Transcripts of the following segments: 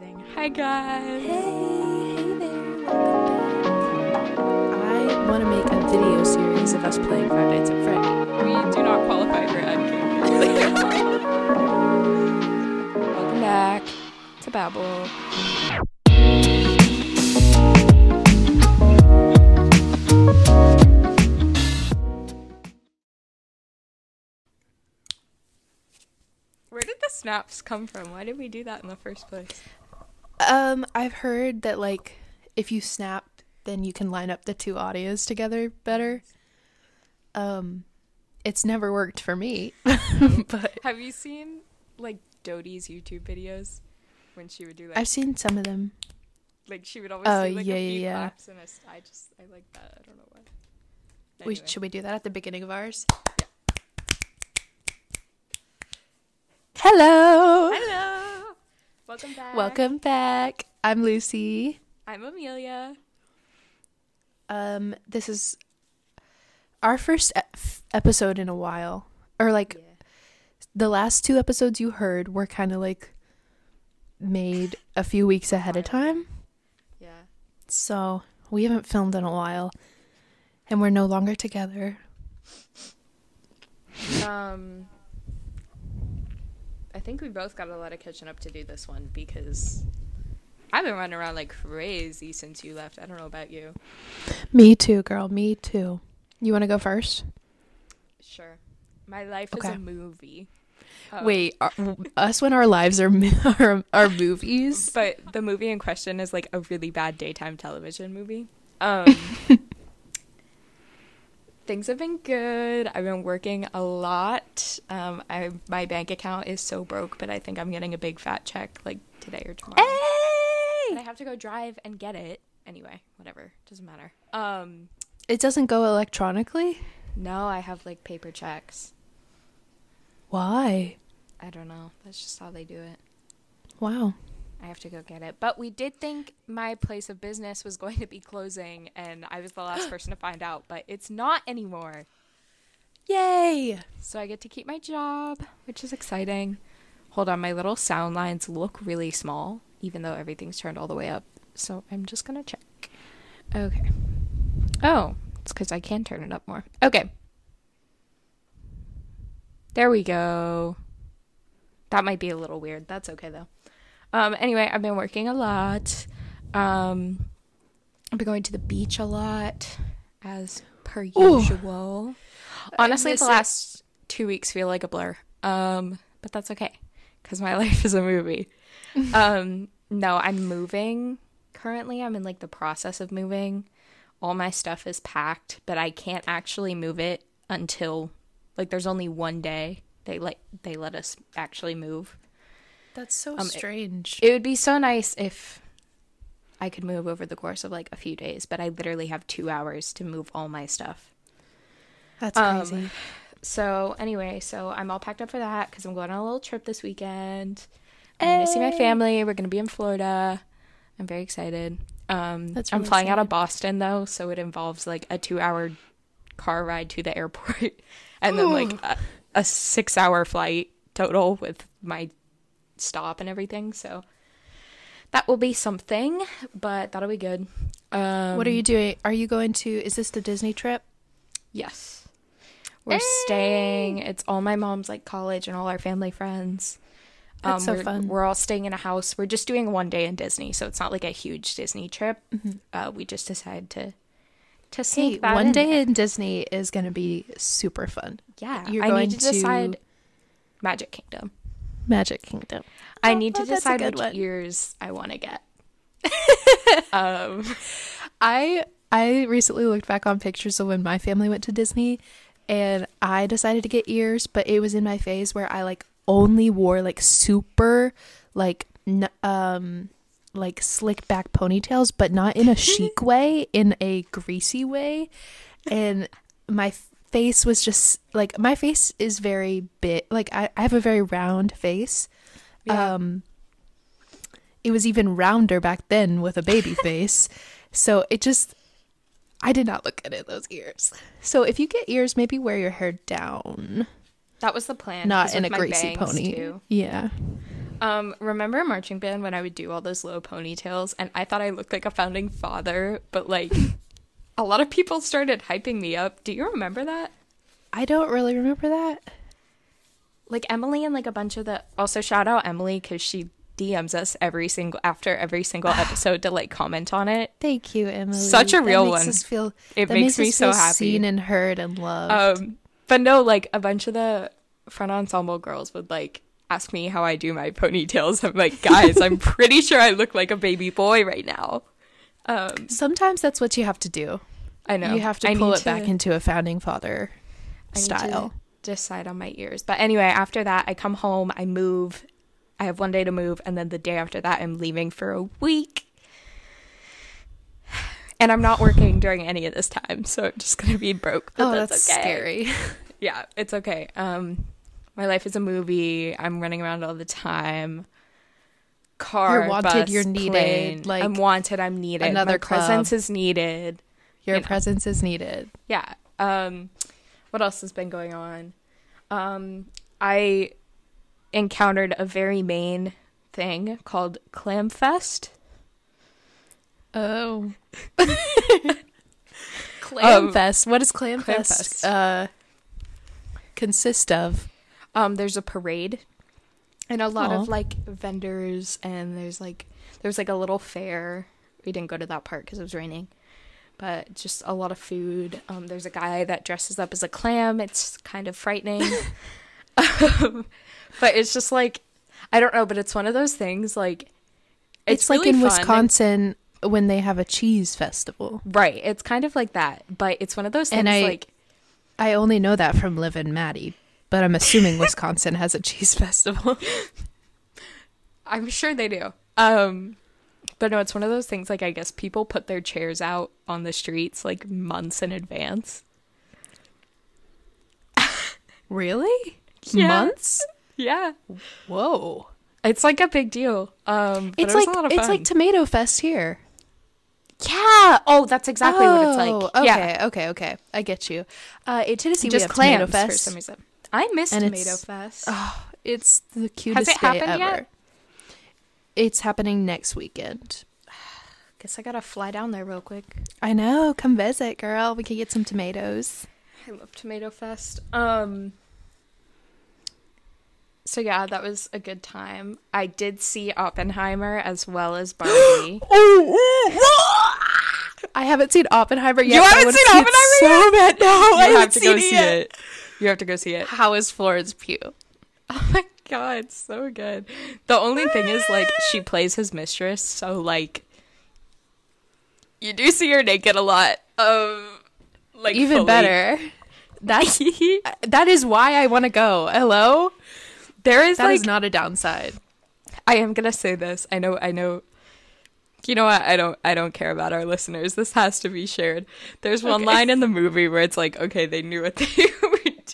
amazing. Hi guys. Hey, hey there, welcome back. I want to make a video series of us playing Five Nights at Freddy. We do not qualify for ad. Welcome back to Babble. Where did the snaps come from? Why did we do that in the first place? Um, I've heard that like if you snap, then you can line up the two audios together better. Um, it's never worked for me, but Have you seen like Dodie's YouTube videos when she would do like I've seen some of them. like she would always Oh, do like yeah, a yeah, few yeah. claps and I just I like that. I don't know why. We should we do that at the beginning of ours? Hello. Hello. Welcome back. Welcome back. I'm Lucy. I'm Amelia. Um, this is our first e- episode in a while, or like the last two episodes you heard were kind of like made a few weeks ahead of time. Yeah. So we haven't filmed in a while, and we're no longer together. Um I think we both got a lot of catching up to do this one because I've been running around like crazy since you left. I don't know about you. Me too, girl. Me too. You want to go first? Sure. My life is a movie. Oh. Wait, are, us when our lives are are, are movies. But the movie in question is like a really bad daytime television movie. Um Things have been good. I've been working a lot. Um I my bank account is so broke, but I think I'm getting a big fat check like today or tomorrow. Hey! And I have to go drive and get it. Anyway, whatever. Doesn't matter. Um It doesn't go electronically. no, I have like paper checks. Why? I don't know. That's just how they do it. Wow. I have to go get it. But we did think my place of business was going to be closing, and I was the last person to find out, but it's not anymore. Yay! So I get to keep my job, which is exciting. Hold on, my little sound lines look really small, even though everything's turned all the way up. So I'm just gonna check. Okay. Oh, it's because I can turn it up more. Okay. There we go. That might be a little weird. That's okay though. Um, anyway, I've been working a lot. Um, I've been going to the beach a lot, as per Ooh. usual. Honestly, the last two weeks feel like a blur. Um, but that's okay because my life is a movie. um, no, I'm moving currently. I'm in like the process of moving. All my stuff is packed, but I can't actually move it until like there's only one day they like they let us actually move. That's so Um, strange. It would be so nice if I could move over the course of like a few days, but I literally have two hours to move all my stuff. That's um, crazy. So anyway, so I'm all packed up for that because I'm going on a little trip this weekend. I'm gonna see my family. We're gonna be in Florida. I'm very excited. Um, That's I'm really flying out of. Boston though, so it involves like a two-hour car ride to the airport, and then like a, a six-hour flight total with my stop and everything. So that will be something, but that'll be good. Um, what are you doing? Are you going to? Is this the Disney trip? Yes. We're staying. It's all my mom's like college and all our family friends. Um, That's so we're, fun. We're all staying in a house. We're just doing one day in Disney, so it's not like a huge Disney trip. Mm-hmm. Uh, we just decided to to sneak Hey, that one in day in Disney is going to be super fun. Yeah, you're I going need to decide Magic Kingdom. Magic Kingdom. I need to oh, that's decide which one. ears I want to get. um, I I recently looked back on pictures of when my family went to Disney and I decided to get ears, but it was in my phase where I like only wore like super like n- um like slick back ponytails, but not in a chic way, in a greasy way. And my face was just like my face is very big. Like I, I have a very round face. Yeah. Um it was even rounder back then with a baby face. So it just I did not look good at those ears. So if you get ears, maybe wear your hair down. that was the plan. not in a greasy pony. too. Yeah. Um, remember marching band when I would do all those low ponytails and I thought I looked like a founding father, but like a lot of people started hyping me up. Do you remember that? I don't really remember that. Like Emily and like a bunch of the also shout out Emily cuz she DMs us every single after every single episode to like comment on it. Thank you, Emily. Such a real makes one. Feel, It that makes me so happy. Seen and heard and loved. Um, but no, like a bunch of the front ensemble girls would like ask me how I do my ponytails. I'm like, guys, I'm pretty sure I look like a baby boy right now. Um, Sometimes that's what you have to do. I know You have to I pull it back into a founding father to style. decide on my ears. But anyway, after that, I come home, I move. I have one day to move, and then the day after that, I'm leaving for a week. And I'm not working during any of this time, so I'm just gonna be broke. But Oh, that's, that's okay. scary. yeah, it's okay. Um, my life is a movie. I'm running around all the time. Car, You're wanted, bus, you're needed, plane. like, I'm wanted. I'm needed. another my presence is needed. Your You know. presence is needed. Yeah. Um, what else has been going on? Um, I encountered a very Maine thing called Clam Fest. Oh. Clam Um, Fest. What does Clam, Clam uh consist of? Um, there's a parade and a lot Aw. of like vendors, and there's like there's like a little fair. We didn't go to that part because it was raining, but just a lot of food. Um, there's a guy that dresses up as a clam. It's kind of frightening, um, but it's just like I don't know, but it's one of those things like It's, like really in fun. Wisconsin when they have a cheese festival. right? It's kind of like that, but it's one of those things And I- like I only know that from Liv and Maddie, but I'm assuming Wisconsin has a cheese festival. I'm sure they do. Um, but no, it's one of those things like I guess people put their chairs out on the streets like months in advance. really? Yeah. Months? Yeah, Whoa. it's like a big deal. Um, but It's it like a lot of it's like Tomato Fest here. yeah. Oh, that's exactly what it's like. Oh, Okay, Yeah, okay, okay. I get you. Uh, in Tennessee, just we have Tomato clams for some reason. I miss And Tomato Fest. Oh, it's the cutest it day happened ever. yet? It's happening next weekend. Guess I gotta fly down there real quick. I know. Come visit, girl. We could get some tomatoes. I love Tomato Fest. Um So yeah, that was a good time. I did see Oppenheimer as well as Barbie. I haven't seen Oppenheimer yet. You haven't seen see it Oppenheimer so bad. No, I you haven't have to go it see yet. it. You have to go see it. How is Florence Pugh? Oh my god, so good. The only thing is like she plays his mistress, so like you do see her naked a lot. Um like Even fully. better. That's that is why I want to go. Hello. there is That is like not a downside. I am gonna say this. I know. I know. You know what? I don't. I don't care about our listeners. This has to be shared. There's one Okay. line in the movie where it's like, okay, they knew what they were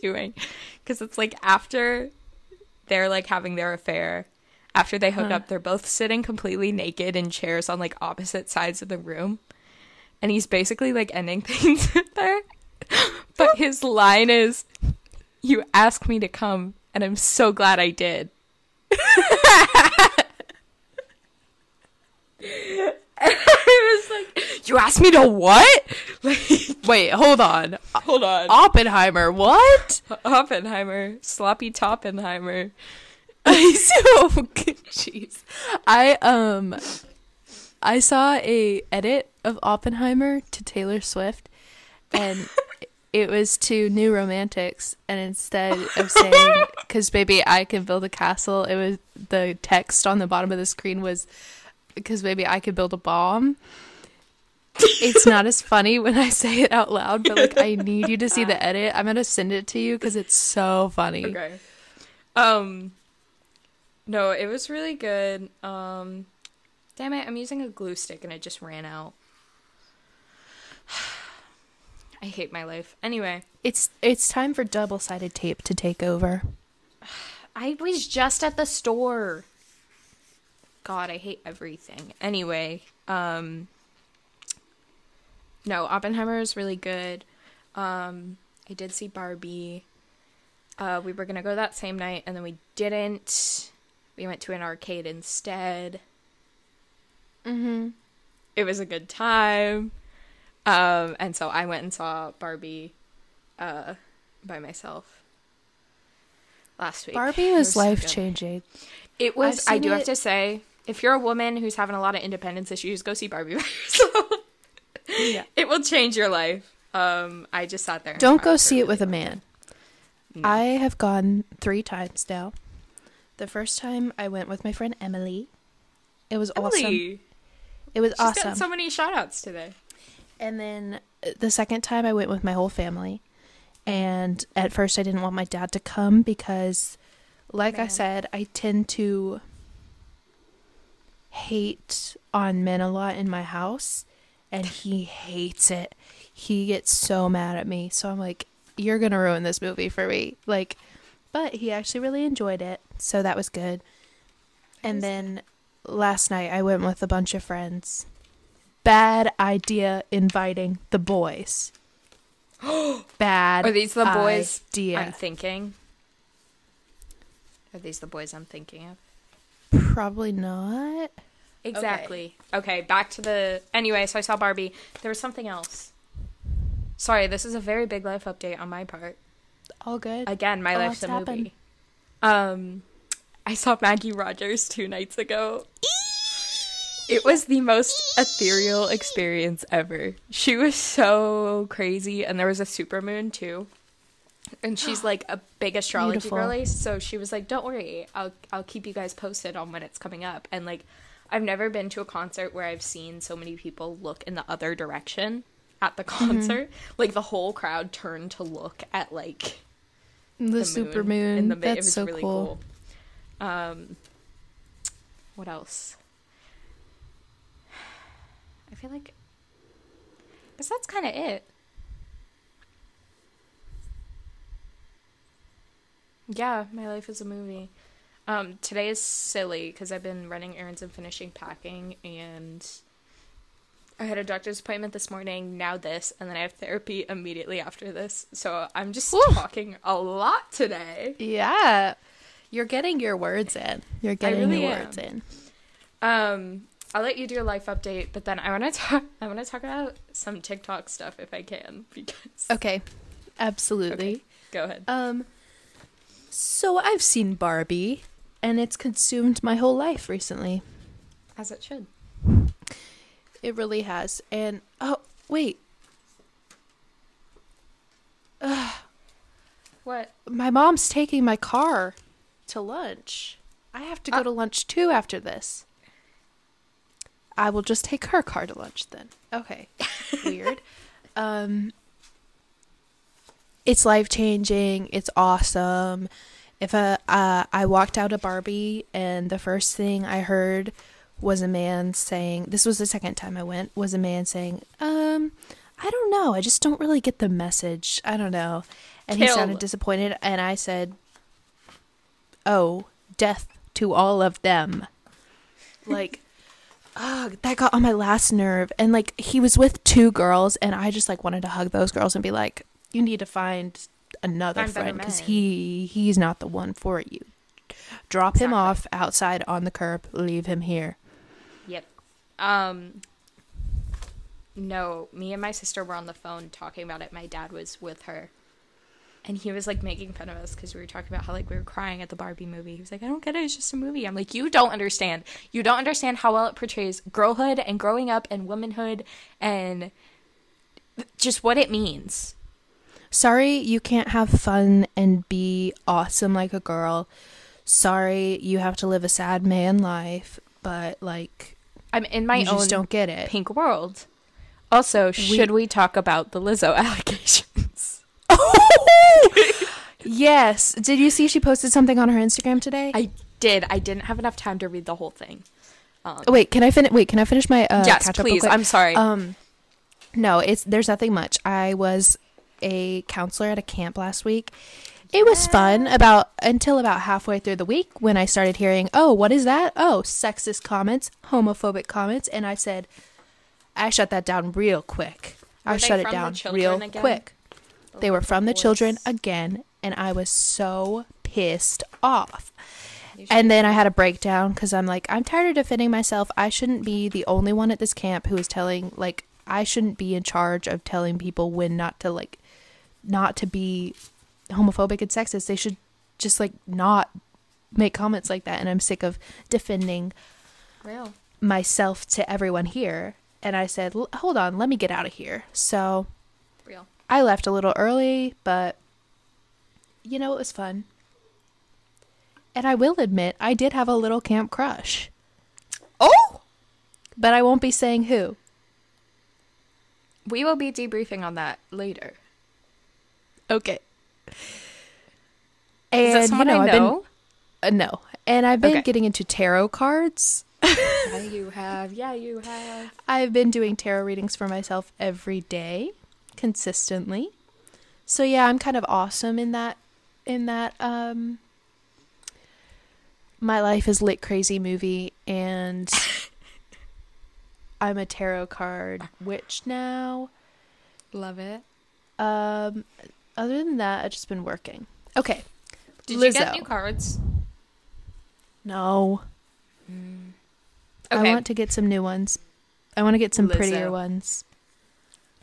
doing, because it's like after they're like having their affair, after they hook Huh. up, they're both sitting completely naked in chairs on like opposite sides of the room, and he's basically like ending things there. But his line is, "You asked me to come, and I'm so glad I did." I was like, "You asked me to what?" Like, Wait, hold on. hold on. Oppenheimer. What? Oppenheimer, sloppy Toppenheimer. so jeez. I um I saw a edit of Oppenheimer to Taylor Swift and it was to New Romantics and instead of saying cuz baby I can build a castle it was the text on the bottom of the screen was because baby I could build a bomb. It's not as funny when I say it out loud, but like I need you to see the edit. I'm going to send it to you cuz it's so funny. Okay. Um. No, it was really good. Um. Damn it! I'm using a glue stick and it just ran out. I hate my life. Anyway, It's it's time for double-sided tape to take over. I was just at the store. God, I hate everything. Anyway, um No, Oppenheimer is really good. Um I did see Barbie. Uh we were going to go that same night and then we didn't. We went to an arcade instead. Mm-hmm. It was a good time. Um, and so I went and saw Barbie uh, by myself last week. Barbie It was life changing. It was. I do have to say, if you're a woman who's having a lot of independence issues, go see Barbie by yourself. Yeah. It will change your life. Um, I just sat there. Don't go see it with a man. No. I have gone three times now. The first time I went with my friend Emily. It was awesome. It was she's awesome. so many shout outs today. And then uh, the second time I went with my whole family. And at first I didn't want my dad to come because like I said, I tend to hate on men a lot in my house and he hates it. He gets so mad at me. So I'm like, you're going to ruin this movie for me. Like but he actually really enjoyed it. So that was good. And then last night I went with a bunch of friends bad idea inviting the boys. bad. Are these the boys idea. I'm thinking? Are these the boys I'm thinking of? Probably not. Exactly. Okay. back to the. Anyway, so I saw Barbie. There was something else. Sorry, this is a very big life update on my part. All good. Again, my life's a movie. Um, I saw Maggie Rogers two nights ago. It was the most ethereal experience ever. She was so crazy, and there was a supermoon too. And she's like a big astrology Beautiful. girly, so she was like, "Don't worry, I'll I'll keep you guys posted on when it's coming up." And like, I've never been to a concert where I've seen so many people look in the other direction at the Mm-hmm. concert. Like the whole crowd turned to look at like the, the super moon moon. the That's it was so really cool. cool. Um, what else? I feel like, guess that's kind of it. Yeah, my life is a movie. Um, today is silly because I've been running errands and finishing packing, and I had a doctor's appointment this morning. Now this, and then I have therapy immediately after this. So I'm just talking a lot today. Yeah. You're getting your words in. You're getting really your am. words in. Um, I'll let you do a life update, but then I want to talk. I want to talk about some TikTok stuff if I can, because Okay. Absolutely. Okay. go ahead. Um so I've seen Barbie and it's consumed my whole life recently. As it should. It really has. And oh, wait. What? My mom's taking my car to lunch. I have to go Uh- to lunch too after this. I will just take her car to lunch then. Okay. Weird. um it's life changing. It's awesome. If a uh, I walked out of Barbie and the first thing I heard was a man saying, this was the second time I went, was a man saying, um, I don't know. I just don't really get the message. I don't know. And he sounded disappointed and I said, "Oh, death to all of them." Like oh, that got on my last nerve and like he was with two girls and I just like wanted to hug those girls and be like, "You need to find another Find friend cuz he he's not the one for you." Drop him off outside on the curb, leave him here. Yep. Um. No, me and my sister were on the phone talking about it. My dad was with her, and he was like making fun of us because we were talking about how like we were crying at the Barbie movie. He was like, "I don't get it. It's just a movie." I'm like, "You don't understand. You don't understand how well it portrays girlhood and growing up and womanhood and just what it means." Sorry you can't have fun and be awesome like a girl. Sorry you have to live a sad man life, but like I'm in my own don't get it. pink world. Also, should we talk about the Lizzo allegations? Yes. Did you see she posted something on her Instagram today? I did. I didn't have enough time to read the whole thing. Um, Oh, wait, can I finish? Wait, can I finish my uh, yes, please. I'm sorry. Um, no, it's there's nothing much. I was a counselor at a camp last week. It was fun about until about halfway through the week when I started hearing, "Oh, what is that? Oh, sexist comments, homophobic comments," and I said, I shut that down real quick. I shut it down real again? quick. They were from the children again, and I was so pissed off. And then I had a breakdown because I'm like, I'm tired of defending myself. I shouldn't be the only one at this camp who is telling, like, I shouldn't be in charge of telling people when not to, like, not to be homophobic and sexist. They should just, like, not make comments like that. And I'm sick of defending real. myself to everyone here. And I said, "L- hold on, let me get out of here. So Real. I left a little early, but you know, it was fun. And I will admit, I did have a little camp crush, Oh! but I won't be saying who. We will be debriefing on that later. Okay. Is And that you know, I I've been uh, no, and I've been Okay. getting into tarot cards. yeah, you have. Yeah, you have. I've been doing tarot readings for myself every day, consistently. So yeah, I'm kind of awesome in that in that um my life is lit crazy movie and I'm a tarot card witch now. Love it. Um other than that, I've just been working. Okay. Did you get Lizzo. new cards? No. Mm. I Okay. I want to get some new ones. I want to get some prettier Lizzo. ones.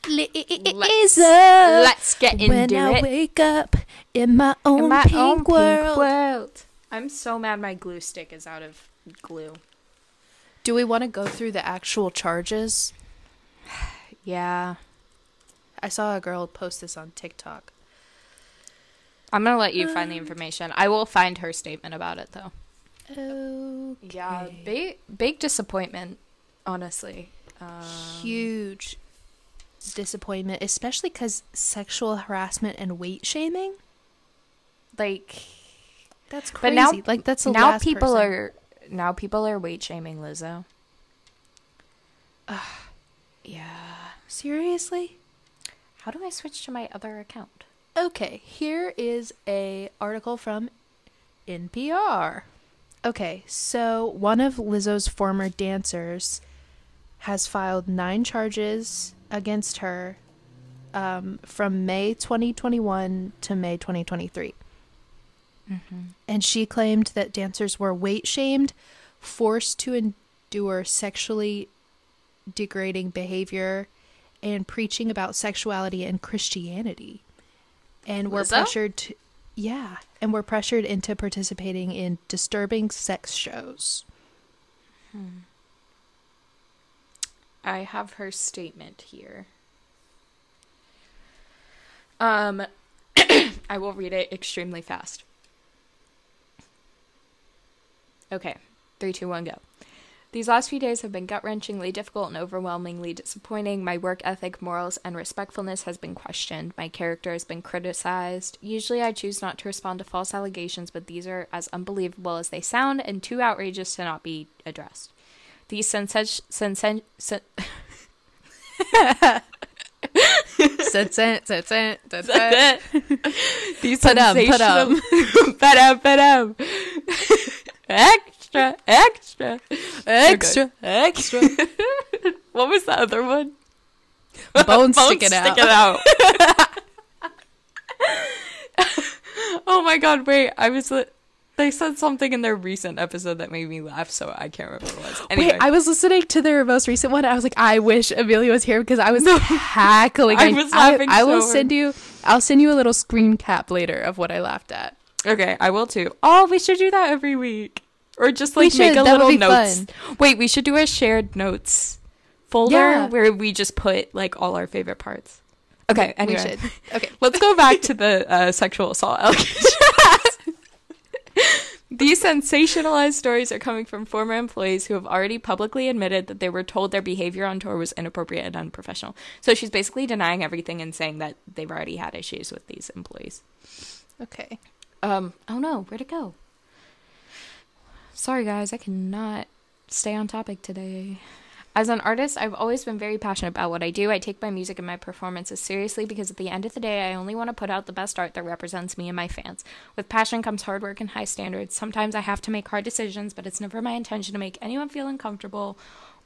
Let's, Lizzo. let's get into it. when I it. wake up in my own In my pink own world. pink world. I'm so mad my glue stick is out of glue. Do we want to go through the actual charges? Yeah. I saw a girl post this on TikTok. I'm going to let you find the information. I will find her statement about it, though. Oh, Yeah, big, big disappointment, honestly. Um, huge disappointment, especially because sexual harassment and weight shaming. like, That's crazy. But now- like that's the now people person. are now people are weight shaming Lizzo. yeah. seriously. How do I switch to my other account? Okay, here is a article from NPR. Okay, so one of Lizzo's former dancers has filed nine charges against her um, from May 2021 to May 2023. And she claimed that dancers were weight shamed, forced to endure sexually degrading behavior, and preaching about sexuality and Christianity. And were Lizzo? pressured to, yeah, and were pressured into participating in disturbing sex shows. I have her statement here. Um, I will read it extremely fast. Okay, three, two, one, go. These last few days have been gut wrenchingly difficult and overwhelmingly disappointing. My work ethic, morals, and respectfulness has been questioned. My character has been criticized. Usually, I choose not to respond to false allegations, but these are as unbelievable as they sound and too outrageous to not be addressed. These sensa- sensa- sen- These Put 'em, put 'em. sensational- Put 'em, put 'em. extra, extra, Extra, extra. What was the other one? Bones sticking out. out. oh my god! Wait, I was. Li- they said something in their recent episode that made me laugh, so I can't remember what it was. Anyway, Wait, I was listening to their most recent one. I was like, I wish Amelia was here because I was cackling. I was laughing I, will so hard. send you. I'll send you a little screen cap later of what I laughed at. Okay, I will too. Oh, we should do that every week. Or just like make a that little notes. Wait, we should do a shared notes folder Yeah. where we just put like all our favorite parts. Okay, anyway. We should. Okay. Let's go back to the uh, sexual assault allegations. These sensationalized stories are coming from former employees who have already publicly admitted that they were told their behavior on tour was inappropriate and unprofessional. So she's basically denying everything and saying that they've already had issues with these employees. Okay. Um, oh no, where'd it go? Sorry guys, I cannot stay on topic today. As an artist, I've always been very passionate about what I do. I take my music and my performances seriously because at the end of the day, I only want to put out the best art that represents me and my fans. With passion comes hard work and high standards. Sometimes I have to make hard decisions, but it's never my intention to make anyone feel uncomfortable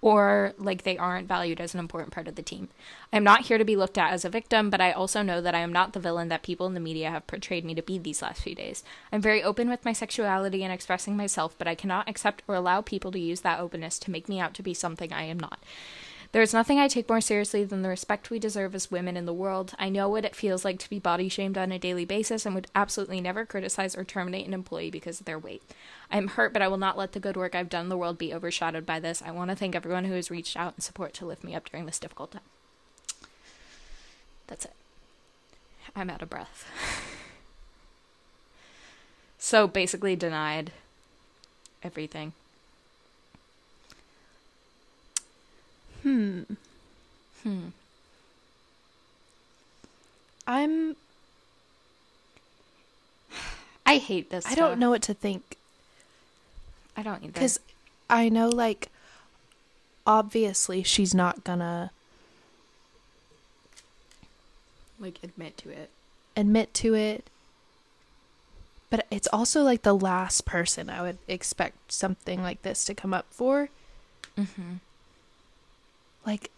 or like they aren't valued as an important part of the team. I am not here to be looked at as a victim, but I also know that I am not the villain that people in the media have portrayed me to be these last few days. I'm very open with my sexuality and expressing myself, but I cannot accept or allow people to use that openness to make me out to be something I am not. There is nothing I take more seriously than the respect we deserve as women in the world. I know what it feels like to be body shamed on a daily basis and would absolutely never criticize or terminate an employee because of their weight. I'm hurt, but I will not let the good work I've done in the world be overshadowed by this. I want to thank everyone who has reached out and support to lift me up during this difficult time. That's it. I'm out of breath. so basically denied everything. Hmm. Hmm. I'm I hate this. I don't know what to think I don't either. cuz I know like obviously she's not gonna like admit to it. admit to it. But it's also like the last person I would expect something like this to come up for. Mm-hmm. Like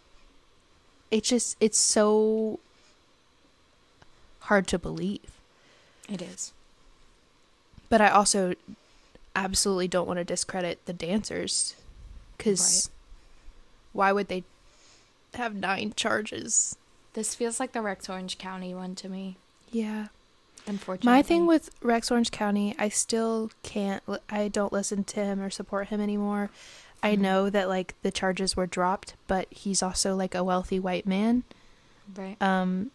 it just it's so hard to believe. It is. But I also absolutely don't want to discredit the dancers cuz why would they have nine charges? This feels like the Rex Orange County one to me. Yeah. Unfortunately. My thing with Rex Orange County, I still can't, I don't listen to him or support him anymore. I Mhm. know that like the charges were dropped, but he's also like a wealthy white man, right. um,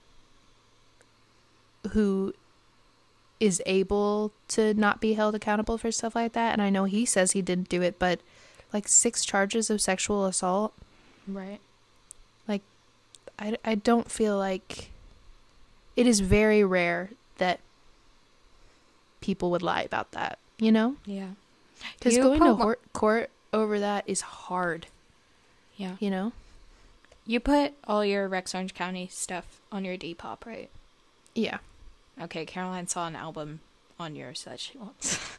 who is able to not be held accountable for stuff like that. And I know he says he didn't do it, but like six charges of sexual assault, Right. Like I, I don't feel like it is very rare that people would lie about that. You know. Yeah. Because You going to hor- court over that is hard, Yeah. you know? You put all your Rex Orange County stuff on your Depop, right? Yeah. Okay, Caroline saw an album on yours that she wants.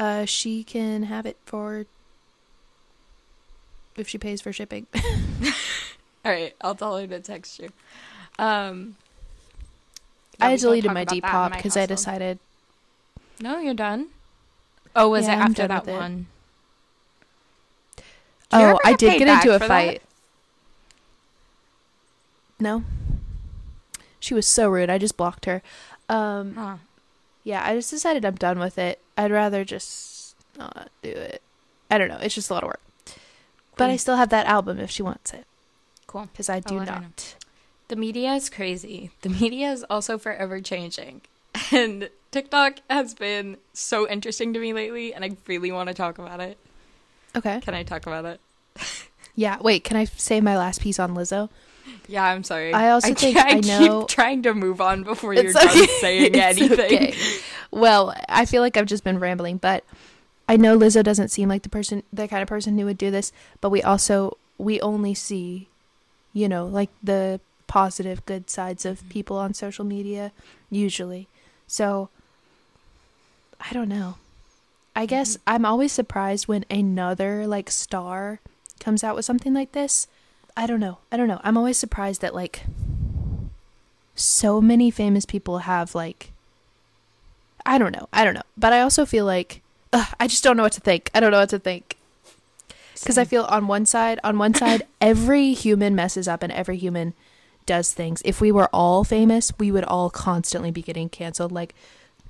Uh, she can have it for if she pays for shipping. all right, I'll tell her to text you. Um, I yeah, deleted my about that in Depop because I decided. No, you're done. Oh, was Yeah, it after that with it. One? Do you Oh, I did get into a for that? fight. No. She was so rude. I just blocked her. Um, Huh. yeah, I just decided I'm done with it. I'd rather just not do it. I don't know. It's just a lot of work. But I still have that album if she wants it Cool. because I do not. The media is crazy. The media is also forever changing. And TikTok has been so interesting to me lately, and I really want to talk about it. Okay. Can I talk about it? Yeah. Wait. Can I say my last piece on Lizzo? Yeah, I'm sorry. I also keep- think I know- keep trying to move on before you're It's done saying anything. okay. Well, I feel like I've just been rambling, but I know Lizzo doesn't seem like the person, the kind of person who would do this. But we also we only see, you know, like the positive, good sides of Mhm. people on social media usually. So I don't know. I guess Mhm. I'm always surprised when another like star comes out with something like this. I don't know. I don't know. I'm always surprised that like so many famous people have like I don't know. I don't know. But I also feel like ugh, I just don't know what to think. I don't know what to think. Because I feel on one side, on one side, every human messes up and every human does things. If we were all famous, we would all constantly be getting canceled. Like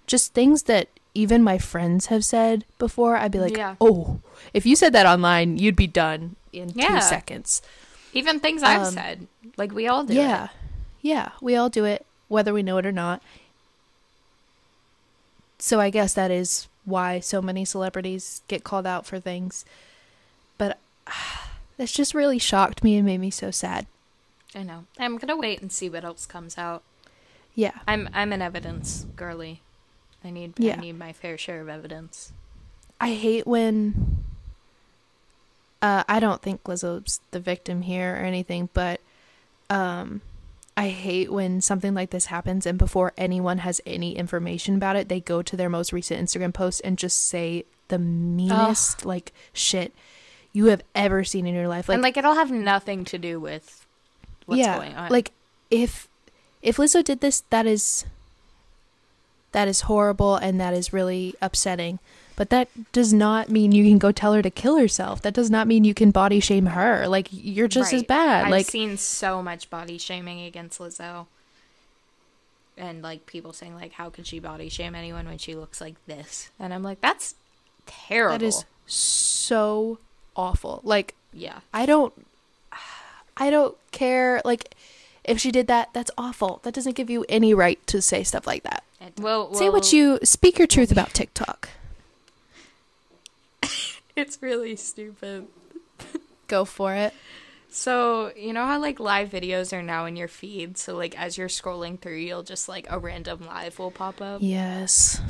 just things that even my friends have said before, I'd be like, Yeah. oh, if you said that online, you'd be done in Yeah. two seconds. Even things I've Um, said, like we all do. yeah. it. Yeah. We all do it, whether we know it or not. So I guess that is why so many celebrities get called out for things. But that's just really shocked me and made me so sad. I know. I'm gonna wait and see what else comes out. Yeah. I'm I'm an evidence girly. I need Yeah. I need my fair share of evidence. I hate when uh I don't think Lizzo's the victim here or anything, but um I hate when something like this happens and before anyone has any information about it, they go to their most recent Instagram post and just say the meanest like shit. you have ever seen in your life. Like, and like it'll have nothing to do with what's yeah, going on. like if if Lizzo did this, that is that is horrible and that is really upsetting. But that does not mean you can go tell her to kill herself. That does not mean you can body shame her. Like you're just as bad. I've like seen so much body shaming against Lizzo. And like people saying like how can she body shame anyone when she looks like this? And I'm like that's terrible. that is so awful. Like yeah. I don't I don't care like if she did that, that's awful. That doesn't give you any right to say stuff like that. Well, say what you speak your truth about TikTok. It's really stupid. Go for it. So, you know how like live videos are now in your feed? So like as you're scrolling through, you'll just like a random live will pop up. Yes.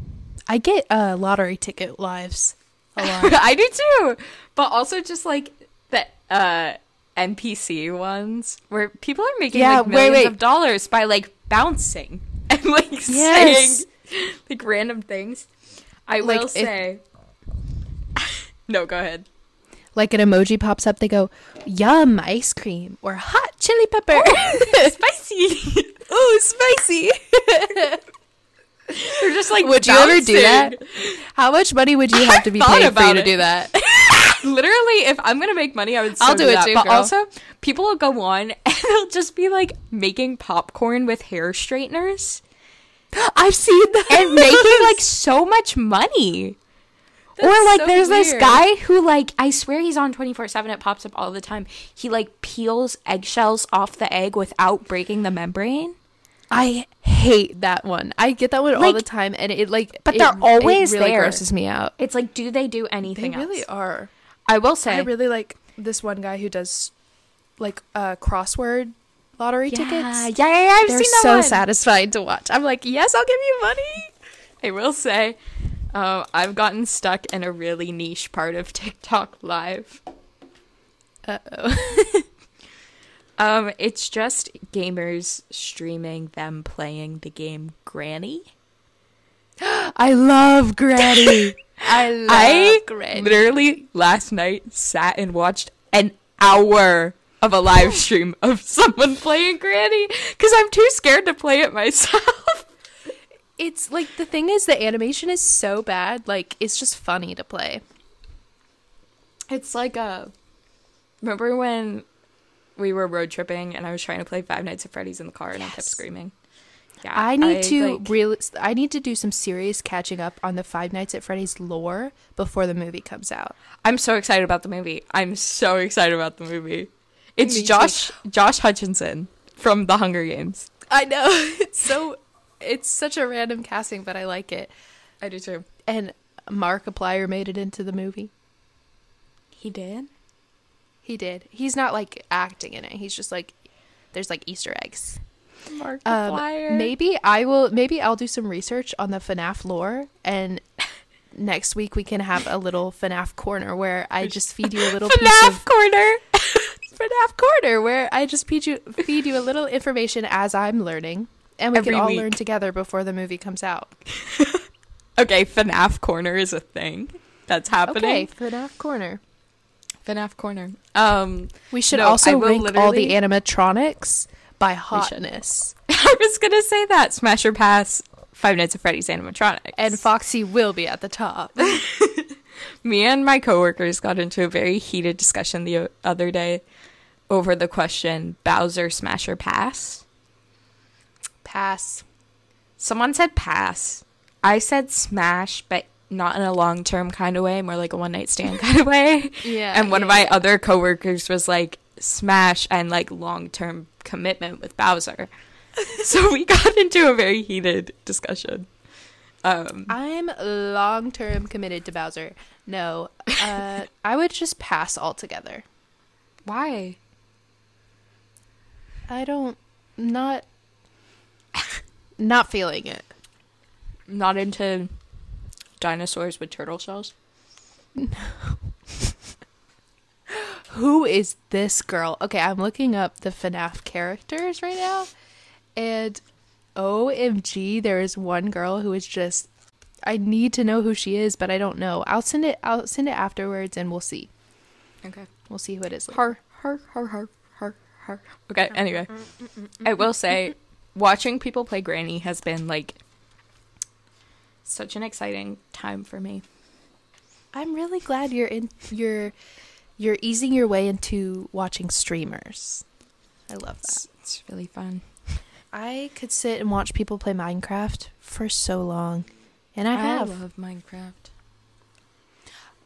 I get uh lottery ticket lives a lot. I do too. But also just like the uh NPC ones where people are making Yeah, like wait, millions wait. of dollars by like bouncing and like Yes. saying like random things. I Like, will if- say No, go ahead. like an emoji pops up, they go, "Yum, ice cream" or "hot chili pepper." Oh, spicy. Ooh, spicy. They're just like Would you ever do that? How much money would you have to be paid for you to it. do that? Literally, if I'm gonna make money, I would. So I'll do it that. too, But girl. also, people will go on and they'll just be like making popcorn with hair straighteners I've seen that. and making like so much money. or like, so there's this guy who like I swear he's on 24 seven. It pops up all the time. He like peels eggshells off the egg without breaking the membrane. I hate that one. I get that one all the time, and it like, But it- they're always it really there. grosses me out. It's like, do they do anything They anything really else? are. I will say, I really like this one guy who does like uh crossword lottery yeah, tickets. yeah, yeah, yeah, I've They're seen that so one. satisfying to watch. I'm like, yes, I'll give you money. I will say, uh, I've gotten stuck in a really niche part of TikTok Live. Uh oh. Um, it's just gamers streaming them playing the game Granny. I love Granny. I love I Granny. literally last night sat and watched an hour of a live stream of someone playing Granny because I'm too scared to play it myself. It's like the thing is the animation is so bad, like it's just funny to play. It's like a. Remember when we were road tripping and I was trying to play Five Nights at Freddy's in the car and I kept screaming? Yeah, I need to like- real I need to do some serious catching up on the Five Nights at Freddy's lore before the movie comes out. I'm so excited about the movie. I'm so excited about the movie. It's Me too. Josh Josh Hutcherson from The Hunger Games. I know. It's so it's such a random casting, but I like it. I do too. And Markiplier made it into the movie. He did. He did. He's not like acting in it. He's just like there's like Easter eggs. Um, maybe I will. Maybe I'll do some research on the FNAF lore, and next week we can have a little FNAF corner where I just feed you a little piece FNAF of corner. FNAF corner where I just feed you feed you a little information as I'm learning, and we Every can all week. learn together before the movie comes out. okay, FNAF corner is a thing that's Okay, happening. FNAF corner. FNAF corner. Um, We should No, also rank all the animatronics by hotness, I was gonna say that Smasher Pass, Five Nights at Freddy's animatronics, and Foxy will be at the top. me and my coworkers got into a very heated discussion the other day over the question Bowser Smasher Pass. Pass. Someone said pass. I said smash, but not in a long term kind of way, more like a one night stand kind of way. Yeah, And one of my yeah. other coworkers was like smash and like long term commitment with Bowser. so we got into a very heated discussion. Um, I'm long term committed to Bowser. No, uh, I would just pass altogether. why? I don't not not feeling it. Not into dinosaurs with turtle shells? Who is this girl? Okay, I'm looking up the FNAF characters right now, and OMG, there is one girl who is just. I need to know who she is, but I don't know. I'll send it. I'll send it afterwards, and we'll see. Okay. We'll see who it is. later. Her, her, her, her, her, har. Okay. Anyway, I will say, watching people play Granny has been like such an exciting time for me. I'm really glad you're in. You're you're easing your way into watching streamers. I love that. It's, it's really fun. I could sit and watch people play Minecraft for so long, and I have. I love Minecraft.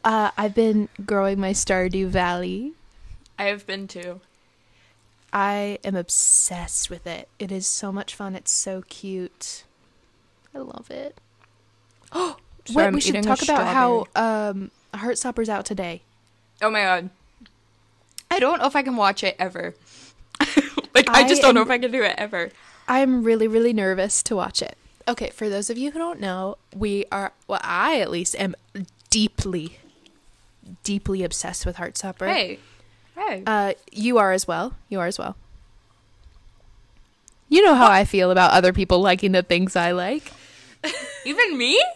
Uh, I've been growing my Stardew Valley. I have been too. I am obsessed with it. It is so much fun. It's so cute. I love it. Oh, Sorry, wait, I'm we should talk about how um, Heartstopper's out today. Oh my god. I don't know if I can watch it ever. like I, I just don't know if I can do it ever. I'm really, really nervous to watch it. Okay, for those of you who don't know, we are, well, I at least am deeply, deeply obsessed with Heartstopper. Hey. Hey. Uh, you are as well. You are as well. You know how I feel about other people liking the things I like. Even me?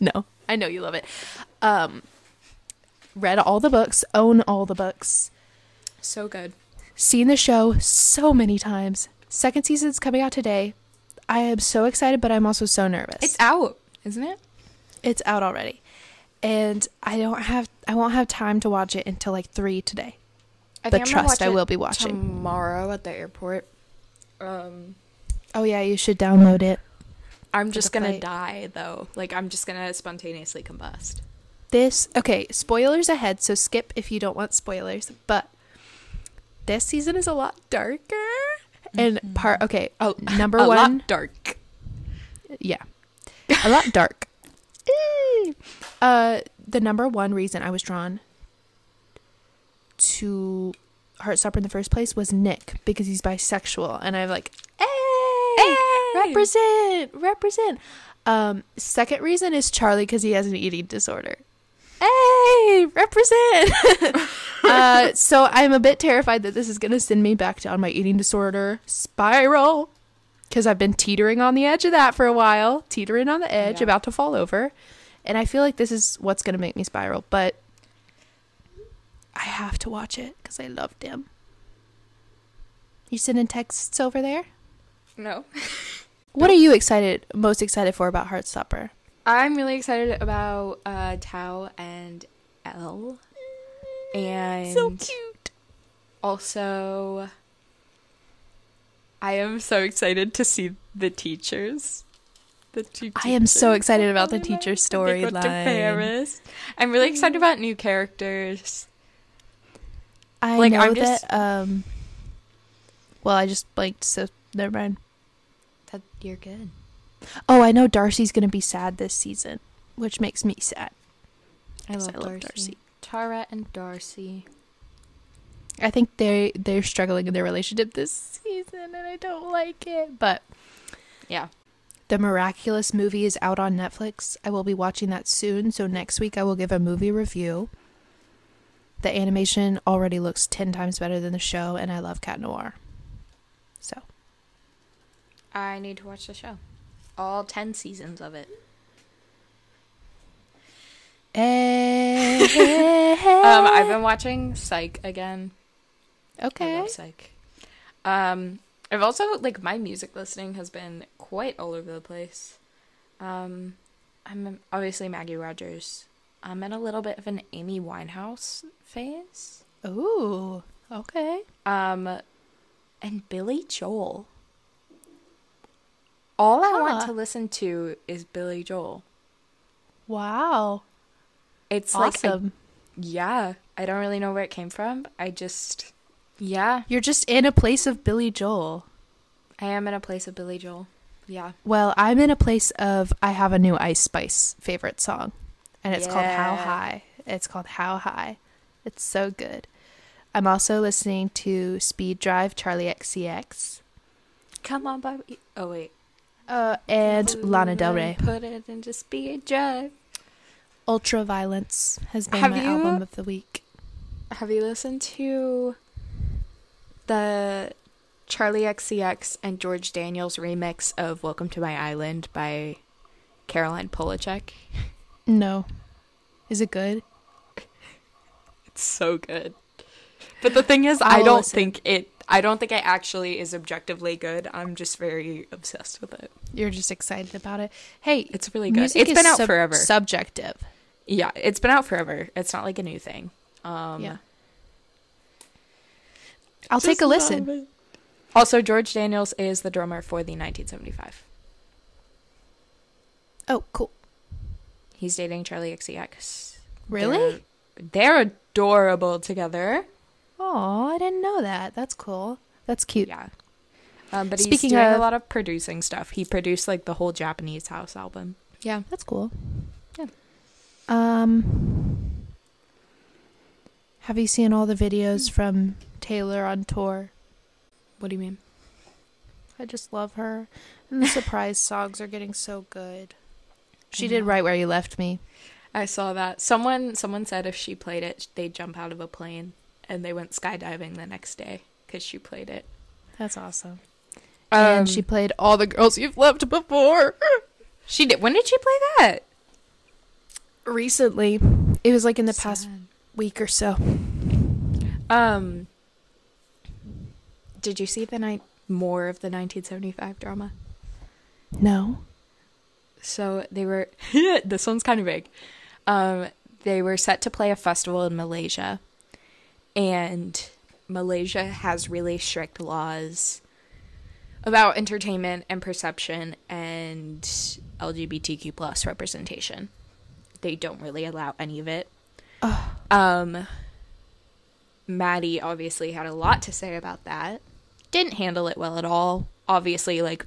No, I know you love it. Um, read all the books, own all the books, So good. seen the show so many times. Second season's coming out today. I am so excited, but I'm also so nervous. It's out, isn't it? it's out already, and I don't have I won't have time to watch it until like three today. I But think I'm gonna trust, I will be watching. tomorrow at the airport. Um, Oh yeah, you should download it. I'm just gonna die though. Like I'm just gonna spontaneously combust. This okay, spoilers ahead, so skip if you don't want spoilers. But this season is a lot darker, and part okay. Oh, number a one, lot dark. yeah, a lot dark. uh, the number one reason I was drawn to Heartstopper in the first place was Nick because he's bisexual, and I'm like, hey, Hey! represent, represent. Um, second reason is Charlie because he has an eating disorder. Hey, represent. uh, so I'm a bit terrified that this is gonna send me back down my eating disorder spiral because I've been teetering on the edge of that for a while, teetering on the edge, Yeah. about to fall over, and I feel like this is what's gonna make me spiral. But I have to watch it because I love him. You sending texts over there? No. What are you excited, most excited for about Heartstopper? I'm really excited about uh, Tao and Elle. And so cute. also, I am so excited to see the teachers. The two I am so excited about the Oh teacher to storyline. Paris. I'm really excited about new characters. I Like, know I'm just- that. Um. Well, I just blanked, so never mind. That you're good. Oh, I know Darcy's gonna be sad this season, which makes me sad. I love, I love Darcy. Darcy. Tara and Darcy. I think they they're struggling in their relationship this season, and I don't like it. But Yeah. the Miraculous movie is out on Netflix. I will be watching that soon. So next week I will give a movie review. The animation already looks ten times better than the show, and I love Cat Noir. So I need to watch the show. All 10 seasons of it. Um, I've been watching Psych again. Okay. I love Psych. Um, I've also like my music listening has been quite all over the place. Um, I'm obviously Maggie Rogers. I'm in a little bit of an Amy Winehouse phase. Ooh. Okay. Um, and Billy Joel. All I want to listen to is Billy Joel. Wow. It's like I- awesome. yeah, I don't really know where it came from. I just yeah, You're just in a place of Billy Joel. I am in a place of Billy Joel. Yeah. Well, I'm in a place of I have a new Ice Spice favorite song, and it's called How High. It's called How High. It's so good. I'm also listening to Speed Drive Charli XCX Come on, Bobby. Oh wait. Uh, and Lana Del Rey. Put it into speed drive. Ultraviolence has been Have my you- album of the week. Have you listened to the Charli XCX and George Daniels remix of Welcome to My Island by Caroline Polachek? No. Is it good? It's so good. But the thing is, I I don't listen. think it. I don't think it actually is objectively good. I'm just very obsessed with it. You're just excited about it. Hey, It's really good. It's been out sub- forever. Subjective. Yeah, it's been out forever. It's not like a new thing. Um, Yeah. I'll take a listen. Also, George Daniels is the drummer for the 1975. Oh, cool. He's dating Charli XCX. Really? They're, they're adorable together. Oh, I didn't know that. That's cool. That's cute. Yeah. Um, but Speaking he's doing of- a lot of producing stuff. He produced like the whole Japanese House album. Yeah, that's cool. Yeah. Um Have you seen all the videos from Taylor on tour? What do you mean? I just love her. And the surprise songs are getting so good. She did right where you left me. I saw that. Someone someone said if she played it, they'd jump out of a plane, and they went skydiving the next day because she played it. That's awesome. Um, and she played all the girls you've loved before. she did. When did she play that? Recently. It was like in the past week or so. Um. Did you see the night more of the 1975 drama? No. So they were. this one's kind of big. Um, they were set to play a festival in Malaysia, and Malaysia has really strict laws about entertainment and perception and LGBTQ plus representation. They don't really allow any of it. Ugh. Um, Matty obviously had a lot to say about that. Didn't handle it well at all. Obviously, like,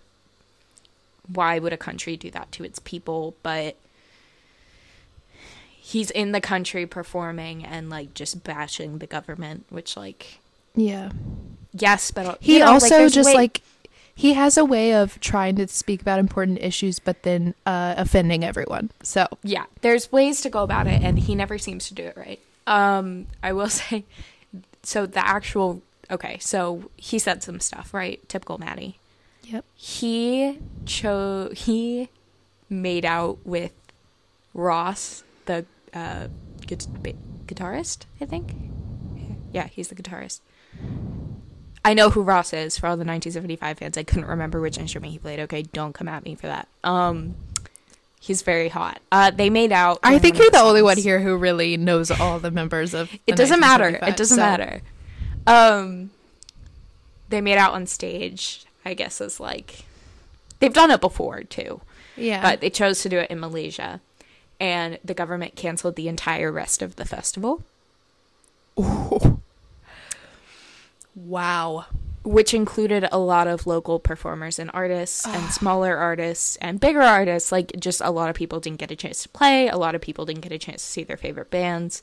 why would a country do that to its people? But he's in the country performing and, like, just bashing the government, which, like, Yeah. yes, but He know, also there's just way- like he has a way of trying to speak about important issues but then uh offending everyone. So, yeah there's ways to go about it and he never seems to do it right um i will say so the actual okay so he said some stuff right typical matty yep. he chose he made out with ross the uh gu- guitarist i think? Yeah he's the guitarist. I know who ross is. For all the 1975 fans i couldn't remember which instrument he played. Okay don't come at me for that. Um he's very hot. Uh they made out I think you're the only one here who really knows all the members of It doesn't matter. It doesn't so- matter. Um, they made out on stage. I guess as like they've done it before too, Yeah. but they chose to do it in Malaysia, and the government canceled the entire rest of the festival, wow. which included a lot of local performers and artists, and smaller artists and bigger artists. Like just a lot of people didn't get a chance to play. A lot of people didn't get a chance to see their favorite bands.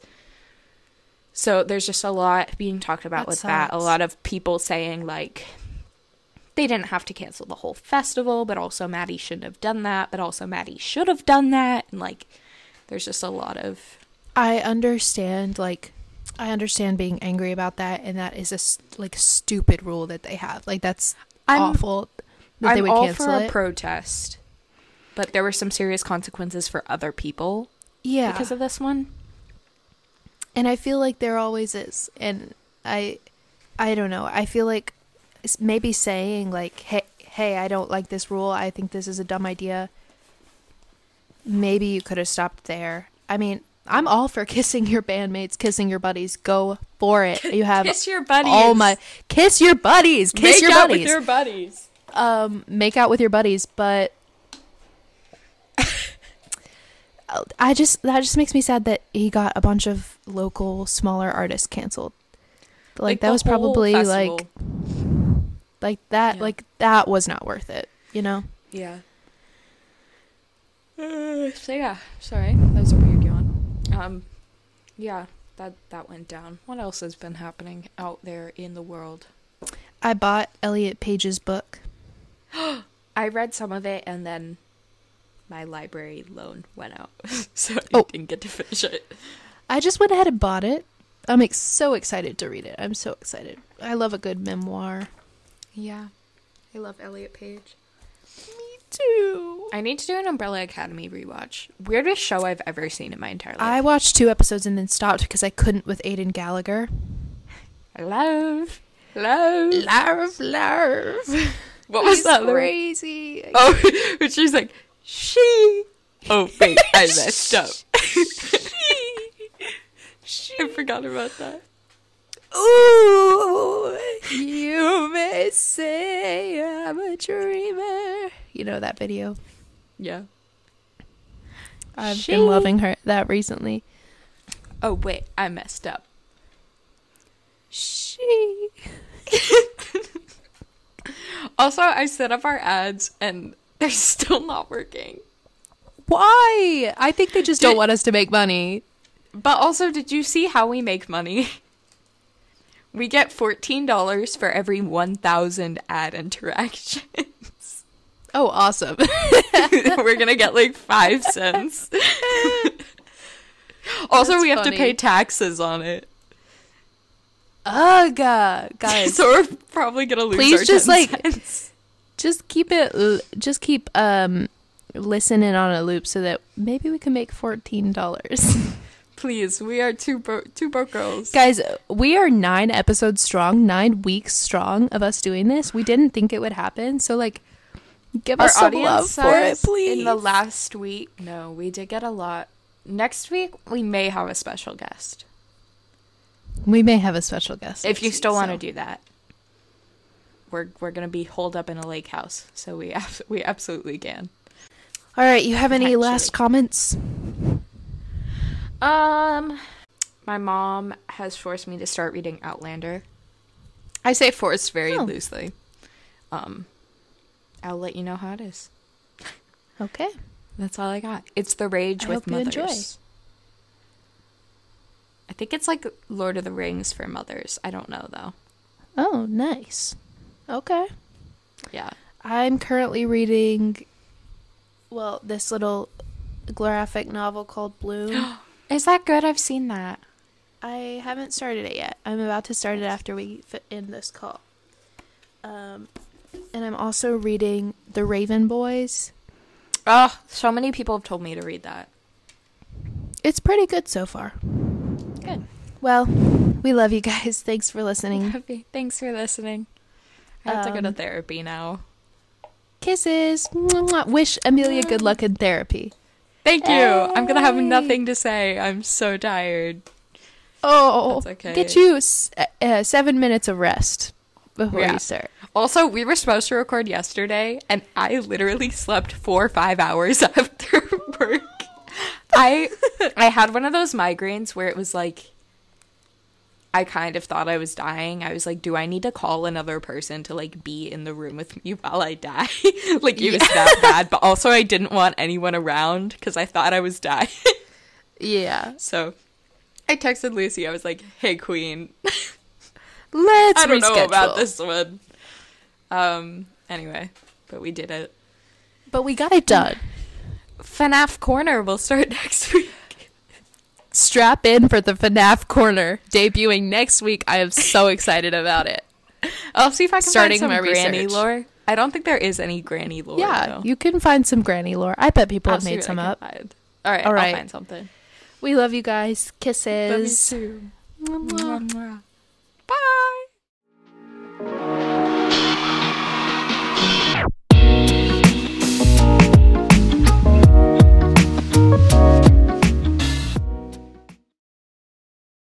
So there's just a lot being talked about That with that. A lot of people saying like they didn't have to cancel the whole festival, but also Matty shouldn't have done that, but also Matty should have done that. And like there's just a lot of I understand like I understand being angry about that and that is a like stupid rule that they have. Like that's I'm- awful that I'm they would all cancel for a protest. But there were some serious consequences for other people yeah. because of this one. and I feel like there always is. And I I don't know. I feel like maybe saying like hey hey, I don't like this rule. I think this is a dumb idea. Maybe you could have stopped there. I mean, I'm all for kissing your bandmates, kissing your buddies. Go for it. You have Kiss your buddies. Oh my kiss your buddies. Kiss Make your out buddies. with your buddies. um make out with your buddies, but I just that just makes me sad that he got a bunch of local smaller artists canceled. Like, that was probably festival. like like that Yeah. like that was not worth it, you know? Yeah. Uh, so yeah, sorry, that was a weird yawn. Um, yeah, that that went down. What else has been happening out there in the world? I bought Elliot Page's book. I read some of it, and then my library loan went out, so I Oh. didn't get to finish it. I just went ahead and bought it. I'm ex- so excited to read it. I'm so excited. I love a good memoir. Yeah, I love Elliot Page. Too. I need to do an Umbrella Academy rewatch. Weirdest show I've ever seen in my entire life. I watched two episodes and then stopped because I couldn't with Aidan Gallagher. love, love. Love, love. What was that? crazy. Oh, but she's like, she. Oh wait, I messed up. She. I forgot about that. Ooh, you may say I'm a dreamer. You know that video? Yeah. I've She- been loving her that recently. Oh wait, I messed up. She. Also, I set up our ads and they're still not working. Why? I think they just Did- don't want us to make money. But also, did you see how we make money? We get $14 for every 1,000 ad interactions. Oh, awesome. We're gonna get like 5 cents. also, That's we have to pay taxes on it. Ugh, guys. so we're probably gonna lose Please our just, 10 like, cents. just keep it just keep um listening on a loop so that maybe we can make $14. Please, we are two, bro- two broke girls. Guys, we are 9 episodes strong, 9 weeks strong of us doing this. We didn't think it would happen. So like give Our us some love for it, please. in the last week. No, we did get a lot. Next week, we may have a special guest. we may have a special guest. if you next still want to so- do that we're we're gonna be holed up in a lake house so we ab- we absolutely can All right, you have any Actually. last comments? um my mom has forced me to start reading outlander i say forced very Oh. loosely um i'll let you know how it is Okay. that's all i got it's the rage I with hope you mothers enjoy. i think it's like lord of the rings for mothers i don't know though Oh, nice. Okay. yeah I'm currently reading well, this little graphic novel called Bloom. is that good i've seen that I haven't started it yet. I'm about to start it after we fit in this call. Um, and I'm also reading The Raven Boys. oh so many people have told me to read that It's pretty good so far. good Well, we love you guys. Thanks for listening. Thanks for listening. I have to go to Um, therapy now. Kisses. Wish Amelia good luck in therapy. Thank you. I'm gonna have nothing to say. I'm so tired. Oh, That's okay. get you s- uh, uh, seven minutes of rest before Yeah. you start. Also, we were supposed to record yesterday, and I literally slept four or five hours after work. I I had one of those migraines where it was like I kind of thought I was dying. I was like, do I need to call another person to like be in the room with me while I die? like it was that bad, but also I didn't want anyone around because I thought I was dying. Yeah. So I texted Lucy. I was like, "Hey, Queen, Let's I don't know about this one." Um. Anyway, but we did it. But we got it done. FNAF Corner will start next week. Strap in for the FNAF corner debuting next week. I am so excited about it. I'll see if I can Starting find my some granny research. lore. I don't think there is any granny lore. Yeah, though. you can find some granny lore. I bet people I'll have made some up. find. All right, All right. I'll find something. We love you guys. Kisses. Love you too. Bye.